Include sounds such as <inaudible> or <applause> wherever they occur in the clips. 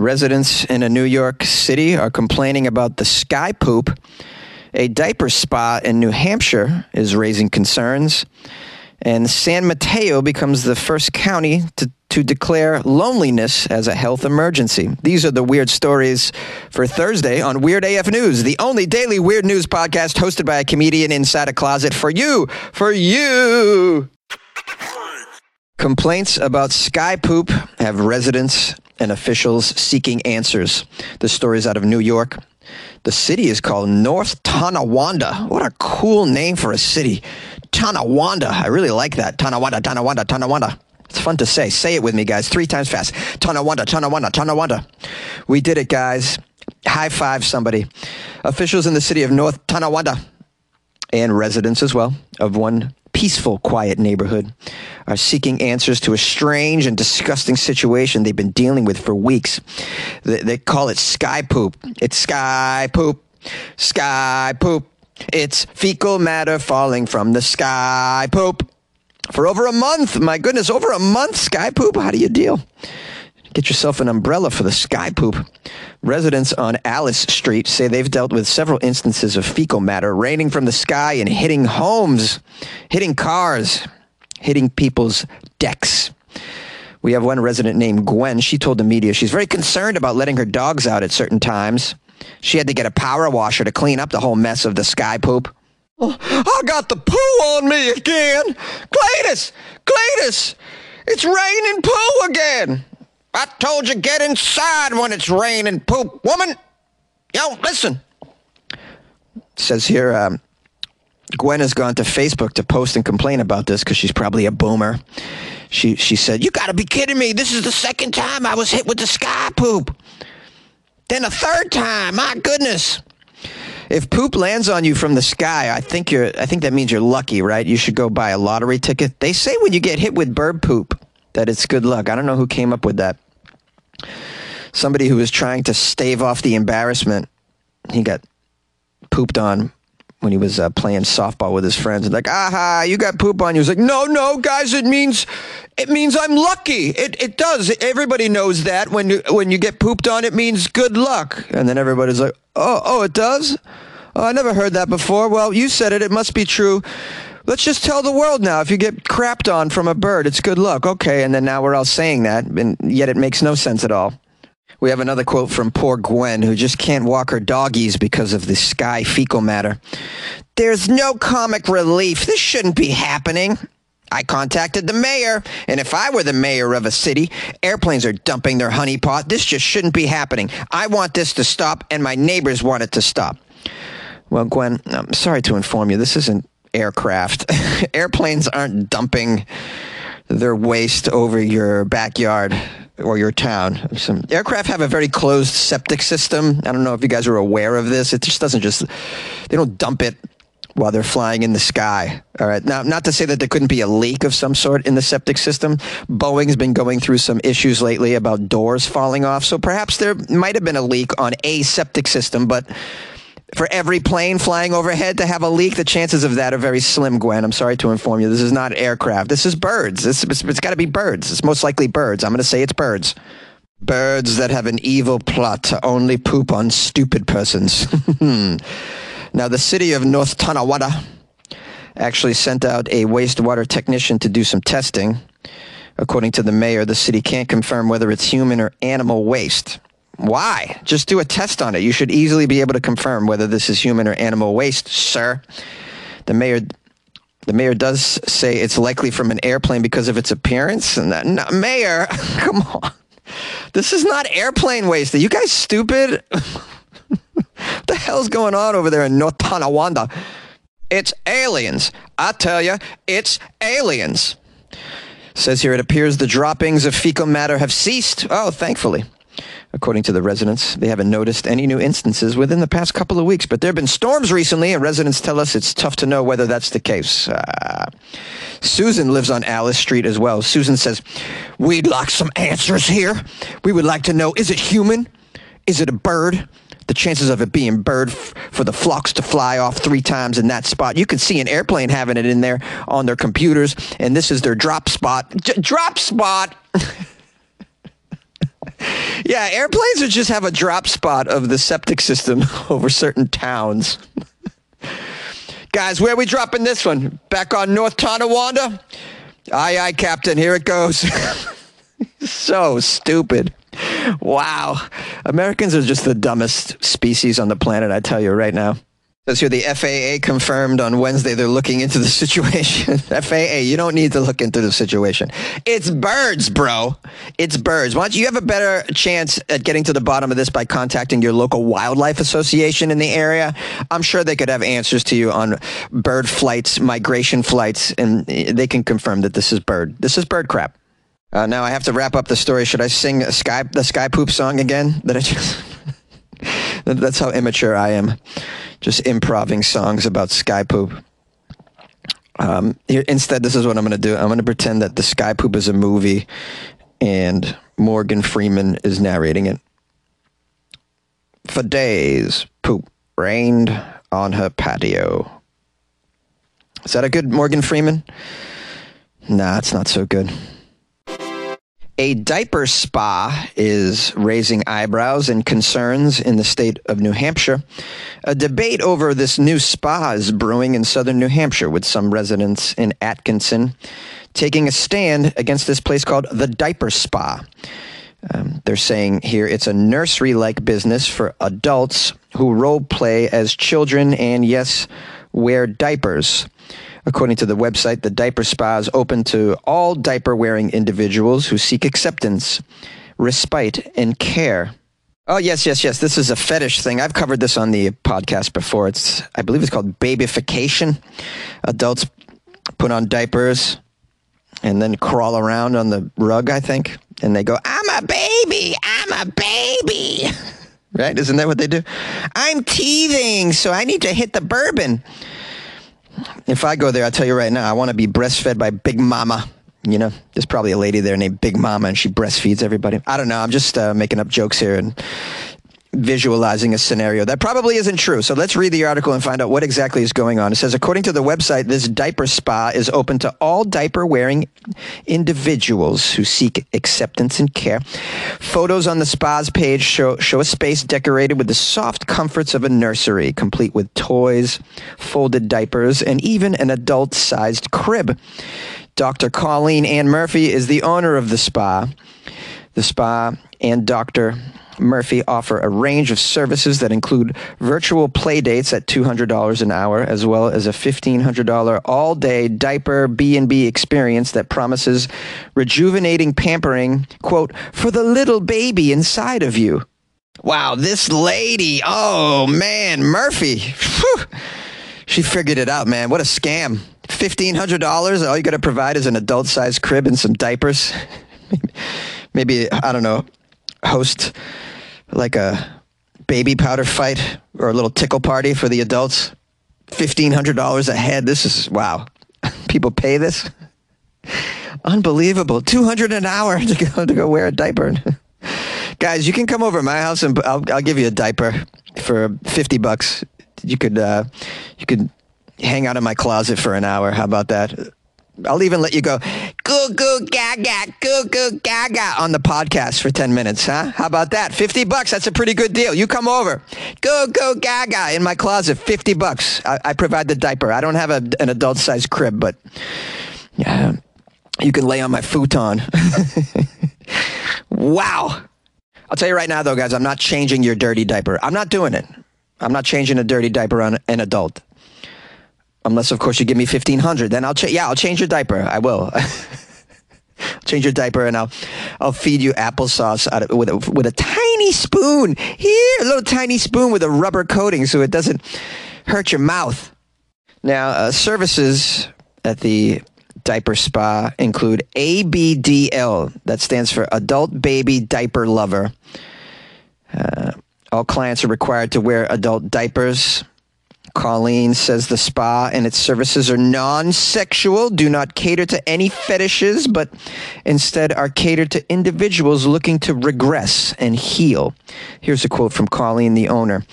Residents in a New York City are complaining about the sky poop. A diaper spa in New Hampshire is raising concerns. And San Mateo becomes the first county to, to declare loneliness as a health emergency. These are the weird stories for Thursday on Weird AF News, the only daily weird news podcast hosted by a comedian inside a closet for you, for you. Complaints about sky poop have residents and officials seeking answers. The story is out of New York. The city is called North Tonawanda. What a cool name for a city. Tonawanda. I really like that. Tonawanda, Tonawanda, Tonawanda. It's fun to say. Say it with me, guys. Three times fast. Tonawanda, Tonawanda, Tonawanda. We did it, guys. High five somebody. Officials in the city of North Tonawanda and residents as well of one peaceful, quiet neighborhood are seeking answers to a strange and disgusting situation they've been dealing with for weeks. They, they call it sky poop. It's sky poop. Sky poop. It's fecal matter falling from the sky poop. For over a month, my goodness, over a month, sky poop. How do you deal? Get yourself an umbrella for the sky poop. Residents on Alice Street say they've dealt with several instances of fecal matter raining from the sky and hitting homes, hitting cars, hitting people's decks. We have one resident named Gwen. She told the media she's very concerned about letting her dogs out at certain times. She had to get a power washer to clean up the whole mess of the sky poop. Oh, I got the poo on me again. Cletus! Cletus! It's raining poo again. I told you get inside when it's raining poop, woman. Yo, listen. says here, um, Gwen has gone to Facebook to post and complain about this because she's probably a boomer. She she said, "You got to be kidding me! This is the second time I was hit with the sky poop. Then a third time. My goodness." If poop lands on you from the sky, I think you're I think that means you're lucky, right? You should go buy a lottery ticket. They say when you get hit with bird poop that it's good luck. I don't know who came up with that. Somebody who was trying to stave off the embarrassment. He got pooped on when he was uh, playing softball with his friends. And Like, aha, you got poop on you. He was like, no, no, guys, it means it means I'm lucky. It it does. Everybody knows that when you when you get pooped on, it means good luck. And then everybody's like, oh, oh, it does. Oh, I never heard that before. Well, you said it. It must be true. Let's just tell the world now. If you get crapped on from a bird, it's good luck. Okay, and then now we're all saying that, and yet it makes no sense at all. We have another quote from poor Gwen, who just can't walk her doggies because of the sky fecal matter. There's no comic relief. This shouldn't be happening. I contacted the mayor, and if I were the mayor of a city, airplanes are dumping their honeypot. This just shouldn't be happening. I want this to stop, and my neighbors want it to stop. Well, Gwen, I'm sorry to inform you, this isn't aircraft. <laughs> Airplanes aren't dumping their waste over your backyard or your town. Some aircraft have a very closed septic system. I don't know if you guys are aware of this. It just doesn't just they don't dump it while they're flying in the sky. All right. Now, not to say that there couldn't be a leak of some sort in the septic system. Boeing's been going through some issues lately about doors falling off. So perhaps there might have been a leak on a septic system, but for every plane flying overhead to have a leak, the chances of that are very slim, Gwen. I'm sorry to inform you. This is not aircraft. This is birds. This, it's, it's got to be birds. It's most likely birds. I'm going to say it's birds. Birds that have an evil plot to only poop on stupid persons. <laughs> now, the city of North Tonawanda actually sent out a wastewater technician to do some testing. According to the mayor, the city can't confirm whether it's human or animal waste. Why? Just do a test on it. You should easily be able to confirm whether this is human or animal waste, sir. The mayor the mayor does say it's likely from an airplane because of its appearance. And that, no, mayor, <laughs> come on. This is not airplane waste. Are you guys stupid? what <laughs> the hell's going on over there in North Tonawanda? It's aliens. I tell you, it's aliens. Says here, it appears the droppings of fecal matter have ceased. Oh, thankfully. According to the residents, they haven't noticed any new instances within the past couple of weeks, but there have been storms recently, and residents tell us it's tough to know whether that's the case. Uh, Susan lives on Alice Street as well. Susan says, We'd like some answers here. We would like to know is it human? Is it a bird? The chances of it being bird f- for the flocks to fly off three times in that spot. You can see an airplane having it in there on their computers, and this is their drop spot. J- drop spot! <laughs> Yeah, airplanes would just have a drop spot of the septic system <laughs> over certain towns. <laughs> Guys, where are we dropping this one? Back on North Tonawanda? Aye, aye, Captain. Here it goes. <laughs> so stupid. Wow. Americans are just the dumbest species on the planet, I tell you right now. Says here the FAA confirmed on Wednesday they're looking into the <laughs> situation. FAA, you don't need to look into the situation. It's birds, bro. It's birds. Why don't you have a better chance at getting to the bottom of this by contacting your local wildlife association in the area? I'm sure they could have answers to you on bird flights, migration flights, and they can confirm that this is bird. This is bird crap. Uh, now I have to wrap up the story. Should I sing sky the sky poop song again? That I just. That's how immature I am. Just improving songs about sky poop. Um, here, instead, this is what I'm going to do. I'm going to pretend that the sky poop is a movie, and Morgan Freeman is narrating it. For days, poop rained on her patio. Is that a good Morgan Freeman? Nah, it's not so good. A diaper spa is raising eyebrows and concerns in the state of New Hampshire. A debate over this new spa is brewing in southern New Hampshire, with some residents in Atkinson taking a stand against this place called the Diaper Spa. Um, they're saying here it's a nursery like business for adults who role play as children and, yes, wear diapers. According to the website, the diaper spa is open to all diaper wearing individuals who seek acceptance, respite, and care. Oh, yes, yes, yes. This is a fetish thing. I've covered this on the podcast before. It's, I believe it's called babyfication. Adults put on diapers and then crawl around on the rug, I think. And they go, I'm a baby. I'm a baby. <laughs> right? Isn't that what they do? I'm teething, so I need to hit the bourbon. If I go there, I'll tell you right now, I want to be breastfed by Big Mama. You know, there's probably a lady there named Big Mama, and she breastfeeds everybody. I don't know. I'm just uh, making up jokes here and visualizing a scenario that probably isn't true. So let's read the article and find out what exactly is going on. It says, according to the website, this diaper spa is open to all diaper wearing individuals who seek acceptance and care. Photos on the spa's page show, show a space decorated with the soft comforts of a nursery, complete with toys, folded diapers, and even an adult sized crib. Dr. Colleen Ann Murphy is the owner of the spa. The spa and Dr. Murphy offer a range of services that include virtual play dates at $200 an hour, as well as a $1,500 all-day diaper B&B experience that promises rejuvenating pampering, quote, for the little baby inside of you. Wow, this lady, oh man, Murphy, whew, she figured it out, man. What a scam. $1,500, all you got to provide is an adult-sized crib and some diapers. <laughs> Maybe, I don't know, host like a baby powder fight or a little tickle party for the adults. $1,500 a head. This is, wow. <laughs> People pay this? Unbelievable. 200 an hour <laughs> to go, to go wear a diaper. <laughs> Guys, you can come over to my house and I'll, I'll give you a diaper for 50 bucks. You could, uh, you could hang out in my closet for an hour. How about that? I'll even let you go goo goo gaga goo goo gaga on the podcast for 10 minutes, huh? How about that? 50 bucks. That's a pretty good deal. You come over. Goo goo gaga in my closet. 50 bucks. I, I provide the diaper. I don't have a, an adult sized crib, but yeah, you can lay on my futon. <laughs> wow. I'll tell you right now, though, guys, I'm not changing your dirty diaper. I'm not doing it. I'm not changing a dirty diaper on an adult unless of course you give me 1500 then i'll change yeah i'll change your diaper. I will. <laughs> Change your diaper and i'll i'll feed you applesauce out of, with a, with a tiny spoon. Here a little tiny spoon with a rubber coating so it doesn't hurt your mouth. Now uh, services at the diaper spa include abdl that stands for adult baby diaper lover. Uh, all clients are required to wear adult diapers Colleen says the spa and its services are non sexual, do not cater to any fetishes, but instead are catered to individuals looking to regress and heal. Here's a quote from Colleen, the owner.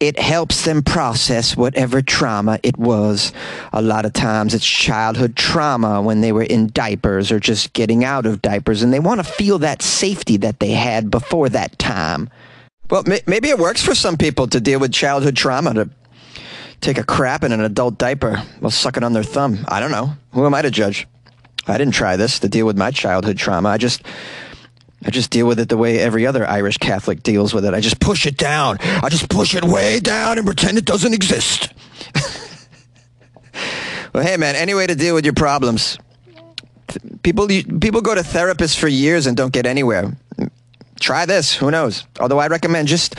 It helps them process whatever trauma it was. A lot of times it's childhood trauma when they were in diapers or just getting out of diapers, and they want to feel that safety that they had before that time. Well, maybe it works for some people to deal with childhood trauma to take a crap in an adult diaper while sucking on their thumb. I don't know. Who am I to judge? I didn't try this to deal with my childhood trauma. I just I just deal with it the way every other Irish Catholic deals with it. I just push it down. I just push it way down and pretend it doesn't exist. <laughs> well, hey man, any way to deal with your problems. People people go to therapists for years and don't get anywhere try this. Who knows? Although I recommend just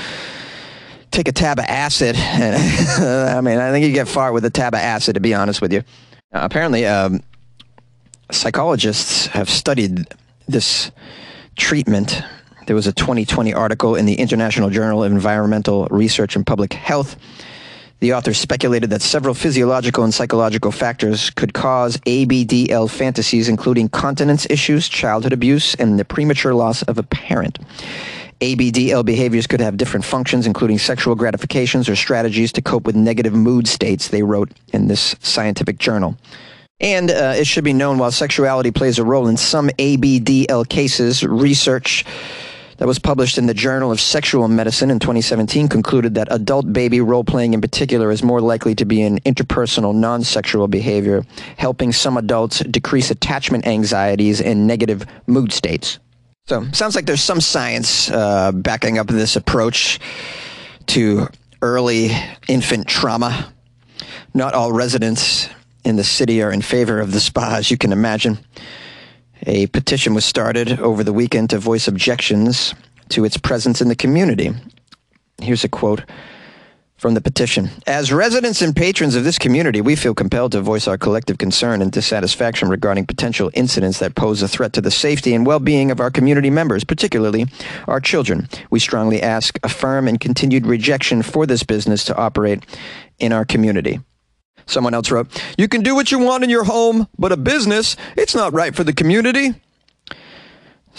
take a tab of acid. <laughs> I mean, I think you get far with a tab of acid, to be honest with you. Uh, apparently, um, psychologists have studied this treatment. There was a 2020 article in the International Journal of Environmental Research and Public Health the author speculated that several physiological and psychological factors could cause ABDL fantasies, including continence issues, childhood abuse, and the premature loss of a parent. ABDL behaviors could have different functions, including sexual gratifications or strategies to cope with negative mood states, they wrote in this scientific journal. And uh, it should be known while sexuality plays a role in some ABDL cases, research that was published in the Journal of Sexual Medicine in 2017 concluded that adult baby role playing in particular is more likely to be an interpersonal non sexual behavior, helping some adults decrease attachment anxieties and negative mood states. So, sounds like there's some science uh, backing up this approach to early infant trauma. Not all residents in the city are in favor of the spa, as you can imagine. A petition was started over the weekend to voice objections to its presence in the community. Here's a quote from the petition. As residents and patrons of this community, we feel compelled to voice our collective concern and dissatisfaction regarding potential incidents that pose a threat to the safety and well being of our community members, particularly our children. We strongly ask a firm and continued rejection for this business to operate in our community. Someone else wrote, You can do what you want in your home, but a business, it's not right for the community.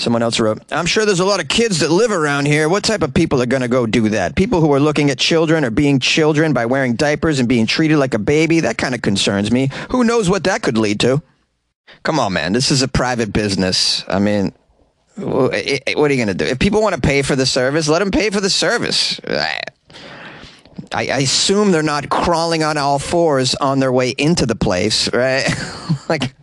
Someone else wrote, I'm sure there's a lot of kids that live around here. What type of people are going to go do that? People who are looking at children or being children by wearing diapers and being treated like a baby? That kind of concerns me. Who knows what that could lead to? Come on, man. This is a private business. I mean, what are you going to do? If people want to pay for the service, let them pay for the service. I, I, assume they're not crawling on all fours on their way into the place, right? <laughs> like,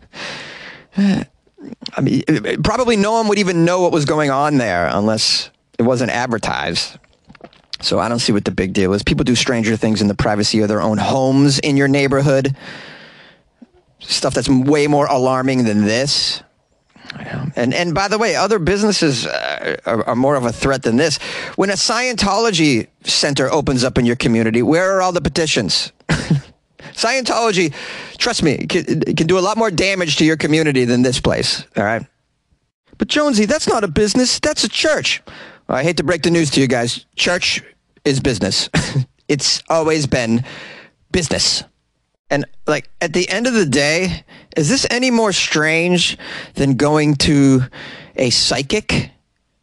I mean, probably no one would even know what was going on there unless it wasn't advertised. So I don't see what the big deal is. People do stranger things in the privacy of their own homes in your neighborhood. Stuff that's way more alarming than this. And and by the way, other businesses uh, are, are, more of a threat than this. When a Scientology center opens up in your community, where are all the petitions? <laughs> Scientology, trust me, can, can do a lot more damage to your community than this place. All right. But Jonesy, that's not a business. That's a church. Well, I hate to break the news to you guys. Church is business. <laughs> it's always been business. And like at the end of the day, is this any more strange than going to a psychic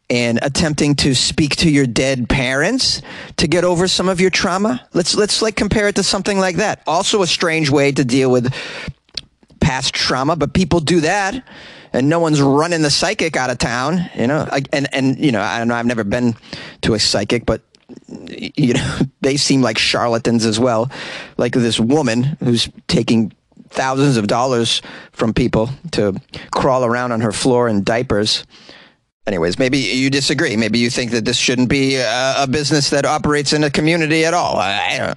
and attempting to speak to your dead parents to get over some of your trauma? Let's let's like compare it to something like that. Also a strange way to deal with past trauma, but people do that and no one's running the psychic out of town, you know. And and you know, I don't know, I've never been to a psychic, but you know, <laughs> they seem like charlatans as well. Like this woman who's taking thousands of dollars from people to crawl around on her floor in diapers. Anyways, maybe you disagree. Maybe you think that this shouldn't be a, a business that operates in a community at all. I, I.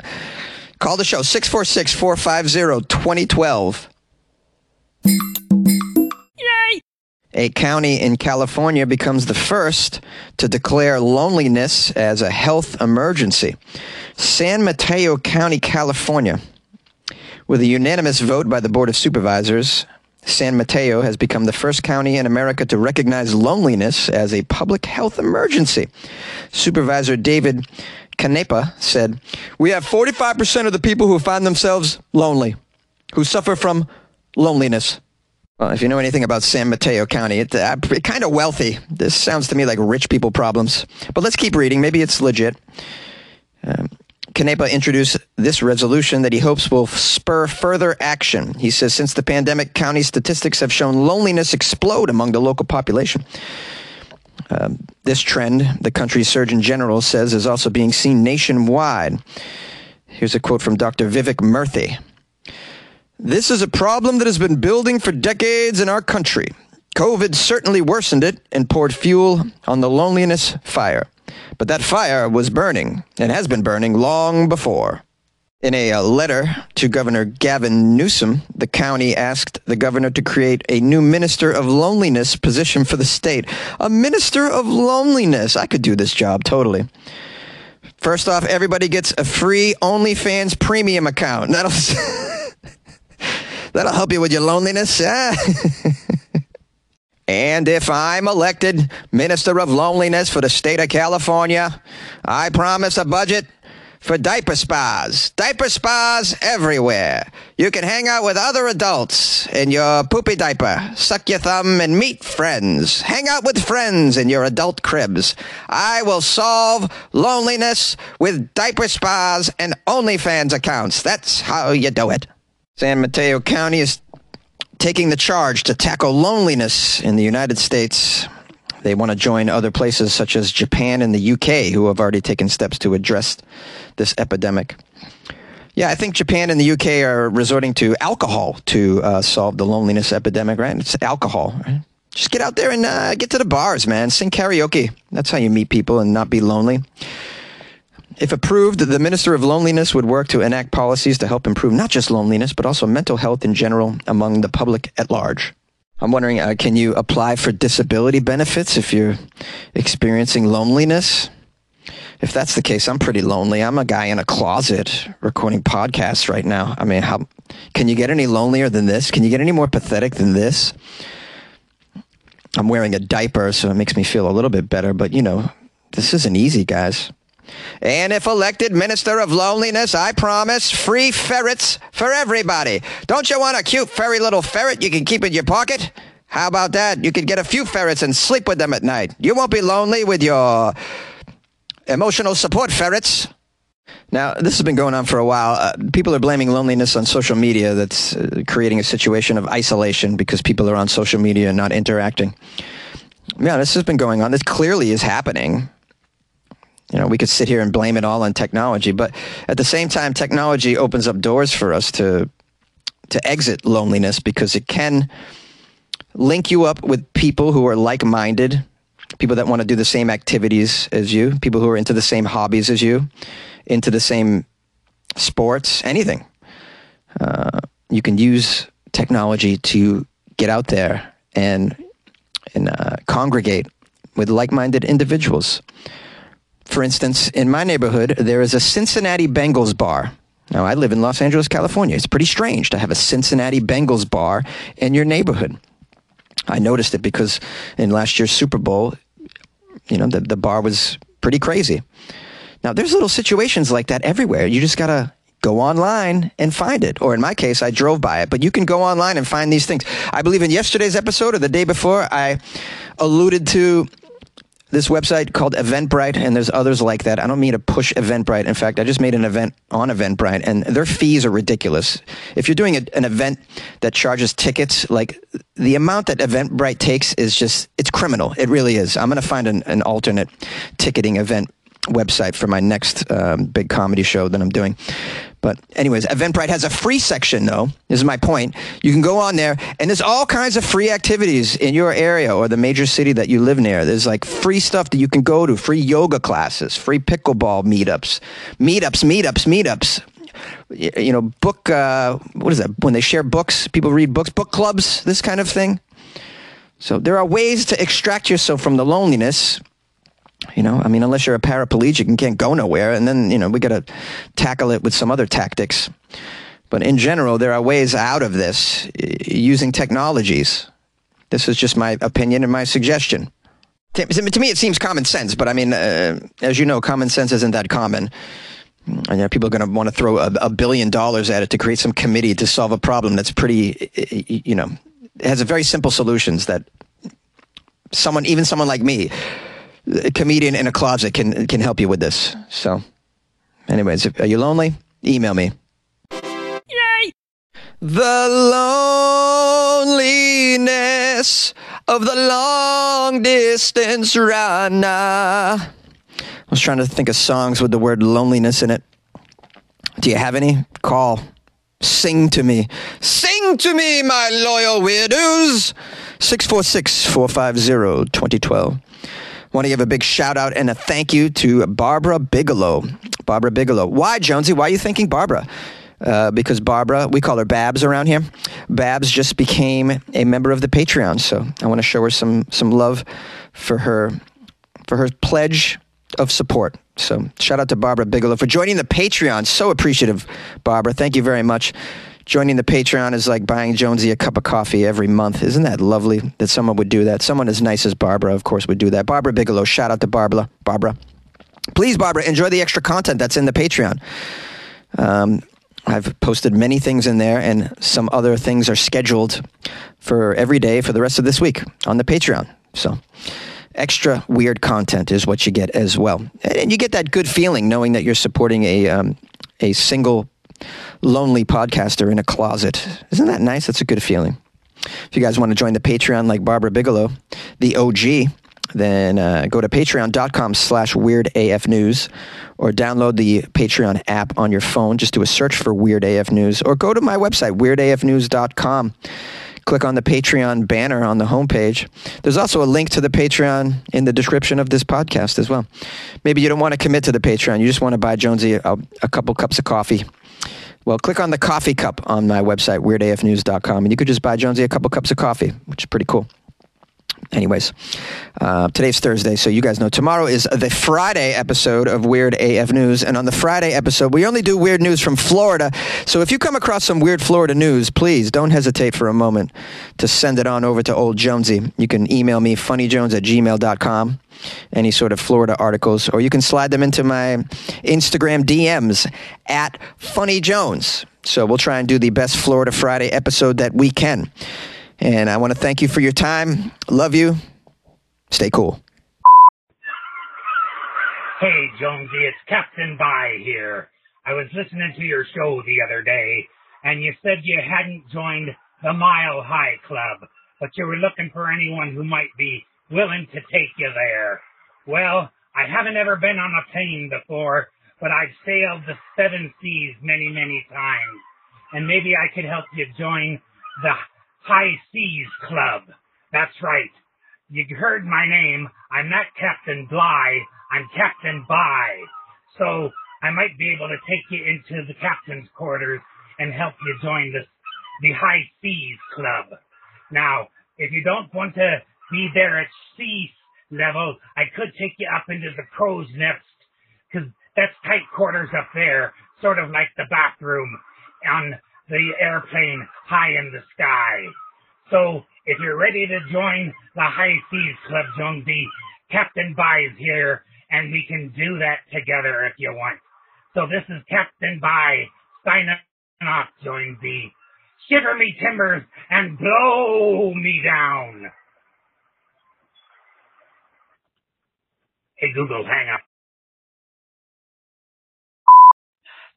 Call the show 646 450 2012. a county in California becomes the first to declare loneliness as a health emergency. San Mateo County, California, with a unanimous vote by the Board of Supervisors, San Mateo has become the first county in America to recognize loneliness as a public health emergency. Supervisor David Canepa said, We have 45% of the people who find themselves lonely, who suffer from loneliness. Well, if you know anything about San Mateo County, it's uh, kind of wealthy. This sounds to me like rich people problems. But let's keep reading. Maybe it's legit. Um, Canepa introduced this resolution that he hopes will spur further action. He says since the pandemic, county statistics have shown loneliness explode among the local population. Um, this trend, the country's Surgeon General says, is also being seen nationwide. Here's a quote from Dr. Vivek Murthy. This is a problem that has been building for decades in our country. COVID certainly worsened it and poured fuel on the loneliness fire. But that fire was burning and has been burning long before. In a, a, letter to Governor Gavin Newsom, the county asked the governor to create a new minister of loneliness position for the state. A minister of loneliness. I could do this job totally. First off, everybody gets a free OnlyFans premium account. <laughs> That'll <laughs> that'll help you with your loneliness. Ah. <laughs> And if I'm elected Minister of Loneliness for the state of California, I promise a budget for diaper spas. Diaper spas everywhere. You can hang out with other adults in your poopy diaper, suck your thumb, and meet friends. Hang out with friends in your adult cribs. I will solve loneliness with diaper spas and OnlyFans accounts. That's how you do it. San Mateo County is taking the charge to tackle loneliness in the United States. They want to join other places such as Japan and the UK, who have already taken steps to address this epidemic. Yeah, I think Japan and the UK are resorting to alcohol to uh, solve the loneliness epidemic, right? It's alcohol, right? Just get out there and uh, get to the bars, man. Sing karaoke. That's how you meet people and not be lonely. If approved, the Minister of Loneliness would work to enact policies to help improve not just loneliness, but also mental health in general among the public at large. I'm wondering, uh, can you apply for disability benefits if you're experiencing loneliness? If that's the case, I'm pretty lonely. I'm a guy in a closet recording podcasts right now. I mean, how can you get any lonelier than this? Can you get any more pathetic than this? I'm wearing a diaper, so it makes me feel a little bit better, but you know, this isn't easy, guys. And if elected Minister of Loneliness, I promise free ferrets for everybody. Don't you want a cute, furry little ferret you can keep in your pocket? How about that? You could get a few ferrets and sleep with them at night. You won't be lonely with your emotional support ferrets. Now, this has been going on for a while. Uh, people are blaming loneliness on social media that's uh, creating a situation of isolation because people are on social media and not interacting. Yeah, this has been going on. This clearly is happening. You know, we could sit here and blame it all on technology, but at the same time, technology opens up doors for us to to exit loneliness because it can link you up with people who are like-minded, people that want to do the same activities as you, people who are into the same hobbies as you, into the same sports, anything. Uh, you can use technology to get out there and and uh, congregate with like-minded individuals. For instance, in my neighborhood, there is a Cincinnati Bengals bar. Now, I live in Los Angeles, California. It's pretty strange to have a Cincinnati Bengals bar in your neighborhood. I noticed it because in last year's Super Bowl, you know, the, the bar was pretty crazy. Now, there's little situations like that everywhere. You just got to go online and find it. Or in my case, I drove by it, but you can go online and find these things. I believe in yesterday's episode or the day before, I alluded to this website called Eventbrite, and there's others like that. I don't mean to push Eventbrite. In fact, I just made an event on Eventbrite, and their fees are ridiculous. If you're doing a, an event that charges tickets, like the amount that Eventbrite takes is just, it's criminal. It really is. I'm going to find an, an alternate ticketing event website for my next um, big comedy show that I'm doing. But anyways, Eventbrite has a free section though. This is my point. You can go on there and there's all kinds of free activities in your area or the major city that you live near. There's like free stuff that you can go to, free yoga classes, free pickleball meetups, meetups, meetups, meetups. You know, book, uh, what is that? When they share books, people read books, book clubs, this kind of thing. So there are ways to extract yourself from the loneliness you know, I mean, unless you're a paraplegic and can't go nowhere, and then, you know, we got to tackle it with some other tactics. But in general, there are ways out of this using technologies. This is just my opinion and my suggestion. To, me, it seems common sense, but I mean, uh, as you know, common sense isn't that common. And you know, people are going to want to throw a, a billion dollars at it to create some committee to solve a problem that's pretty, you know, has a very simple solutions that someone, even someone like me, a comedian in a closet can can help you with this. So Anyways, if, are you lonely? Email me. Yay! The loneliness of the long distance runner. I was trying to think of songs with the word loneliness in it. Do you have any? Call. Sing to me. Sing to me, my loyal weirdos. 646 450 2012. Want to give a big shout out and a thank you to Barbara Bigelow. Barbara Bigelow. Why, Jonesy? Why are you thanking Barbara? Uh, because Barbara, we call her Babs around here. Babs just became a member of the Patreon, so I want to show her some some love for her for her pledge of support. So shout out to Barbara Bigelow for joining the Patreon. So appreciative, Barbara. Thank you very much. Joining the Patreon is like buying Jonesy a cup of coffee every month. Isn't that lovely that someone would do that? Someone as nice as Barbara, of course, would do that. Barbara Bigelow, shout out to Barbara. Barbara. Please, Barbara, enjoy the extra content that's in the Patreon. Um, I've posted many things in there, and some other things are scheduled for every day for the rest of this week on the Patreon. So, extra weird content is what you get as well, and you get that good feeling knowing that you're supporting a um, a single lonely podcaster in a closet. Isn't that nice? That's a good feeling. If you guys want to join the Patreon like Barbara Bigelow, the OG, then uh, go to patreon.com slash weirdafnews or download the Patreon app on your phone. Just do a search for Weird AF News or go to my website, weirdafnews.com. Click on the Patreon banner on the homepage. There's also a link to the Patreon in the description of this podcast as well. Maybe you don't want to commit to the Patreon. You just want to buy Jonesy a, a couple cups of coffee well, click on the coffee cup on my website, weirdafnews.com, and you could just buy Jonesy a couple cups of coffee, which is pretty cool. Anyways, uh, today's Thursday, so you guys know tomorrow is the Friday episode of Weird AF News. And on the Friday episode, we only do weird news from Florida. So if you come across some weird Florida news, please don't hesitate for a moment to send it on over to Old Jonesy. You can email me, funnyjones at gmail.com, any sort of Florida articles, or you can slide them into my Instagram DMs at Funny Jones. So we'll try and do the best Florida Friday episode that we can. And I want to thank you for your time. Love you. Stay cool. Hey, Jonesy, it's Captain By here. I was listening to your show the other day, and you said you hadn't joined the Mile High Club, but you were looking for anyone who might be willing to take you there. Well, I haven't ever been on a plane before, but I've sailed the seven seas many, many times, and maybe I could help you join the High Seas Club. That's right. You heard my name. I'm not Captain Bly. I'm Captain By. So I might be able to take you into the captain's quarters and help you join the, the High Seas Club. Now, if you don't want to be there at sea level, I could take you up into the crow's nest, because that's tight quarters up there, sort of like the bathroom on the airplane high in the sky. So if you're ready to join the High Seas Club, Jonesy, Captain By is here, and we can do that together if you want. So this is Captain By signing off, Jonesy. Shiver me timbers and blow me down. Hey Google, hang up.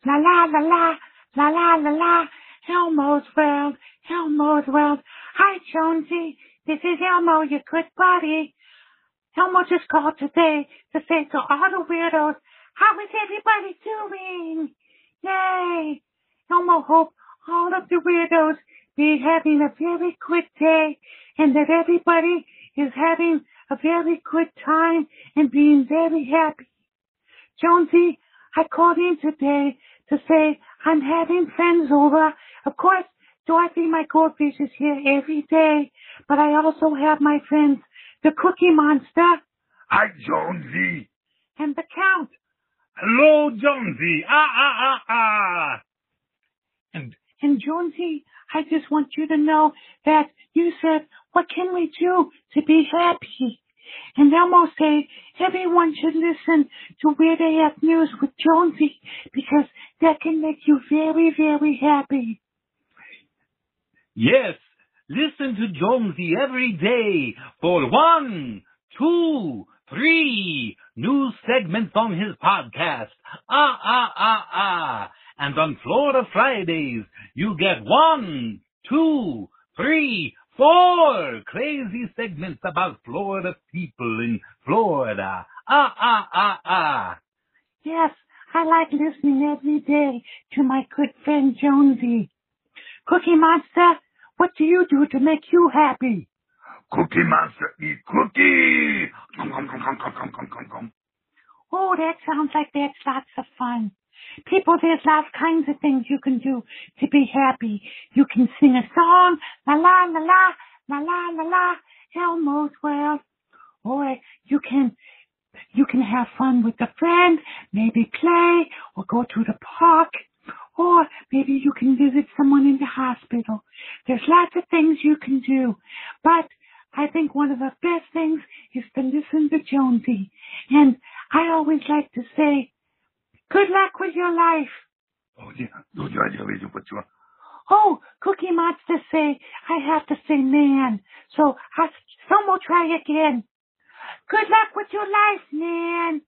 La la la la, la la la la, Elmo's World, Elmo's World. Hi Jonesy, this is Elmo, your good buddy. Elmo just called today to say to all the weirdos, how is everybody doing? Yay! Elmo hope all of the weirdos be having a very good day and that everybody is having a very good time and being very happy. Jonesy, I called in today to say I'm having friends over. Of course, Dorothy, my goldfish, is here every day, but I also have my friends, the Cookie Monster. Hi, Jonesy. And the Count. Hello, Jonesy. Ah, ah, ah, ah. And, and Jonesy, I just want you to know that you said, what can we do to be happy? And Elmo say everyone should listen to Weird AF News with Jonesy because that can make you very, very happy. Yes, listen to Jonesy every day for one, two, three new segments on his podcast. Ah, ah, ah, ah. And on Florida Fridays, you get one, two, three, Four crazy segments about Florida people in Florida. Ah, ah, ah, ah. Yes, I like listening every day to my good friend Jonesy. Cookie Monster, what do you do to make you happy? Cookie Monster eat cookie. Oh, that sounds like that's lots of fun. People, there's lots kinds of things you can do to be happy. You can sing a song, la la la la, la la la la, Elmo's World. Or you can, you can have fun with a friend, maybe play, or go to the park. Or maybe you can visit someone in the hospital. There's lots of things you can do. But I think one of the best things is to listen to Jonesy. And I always like to say, good luck with your life. Oh, yeah. Oh, but you Oh, Cookie Monster say I have to say man. So I, some will try again. Good luck with your life, man.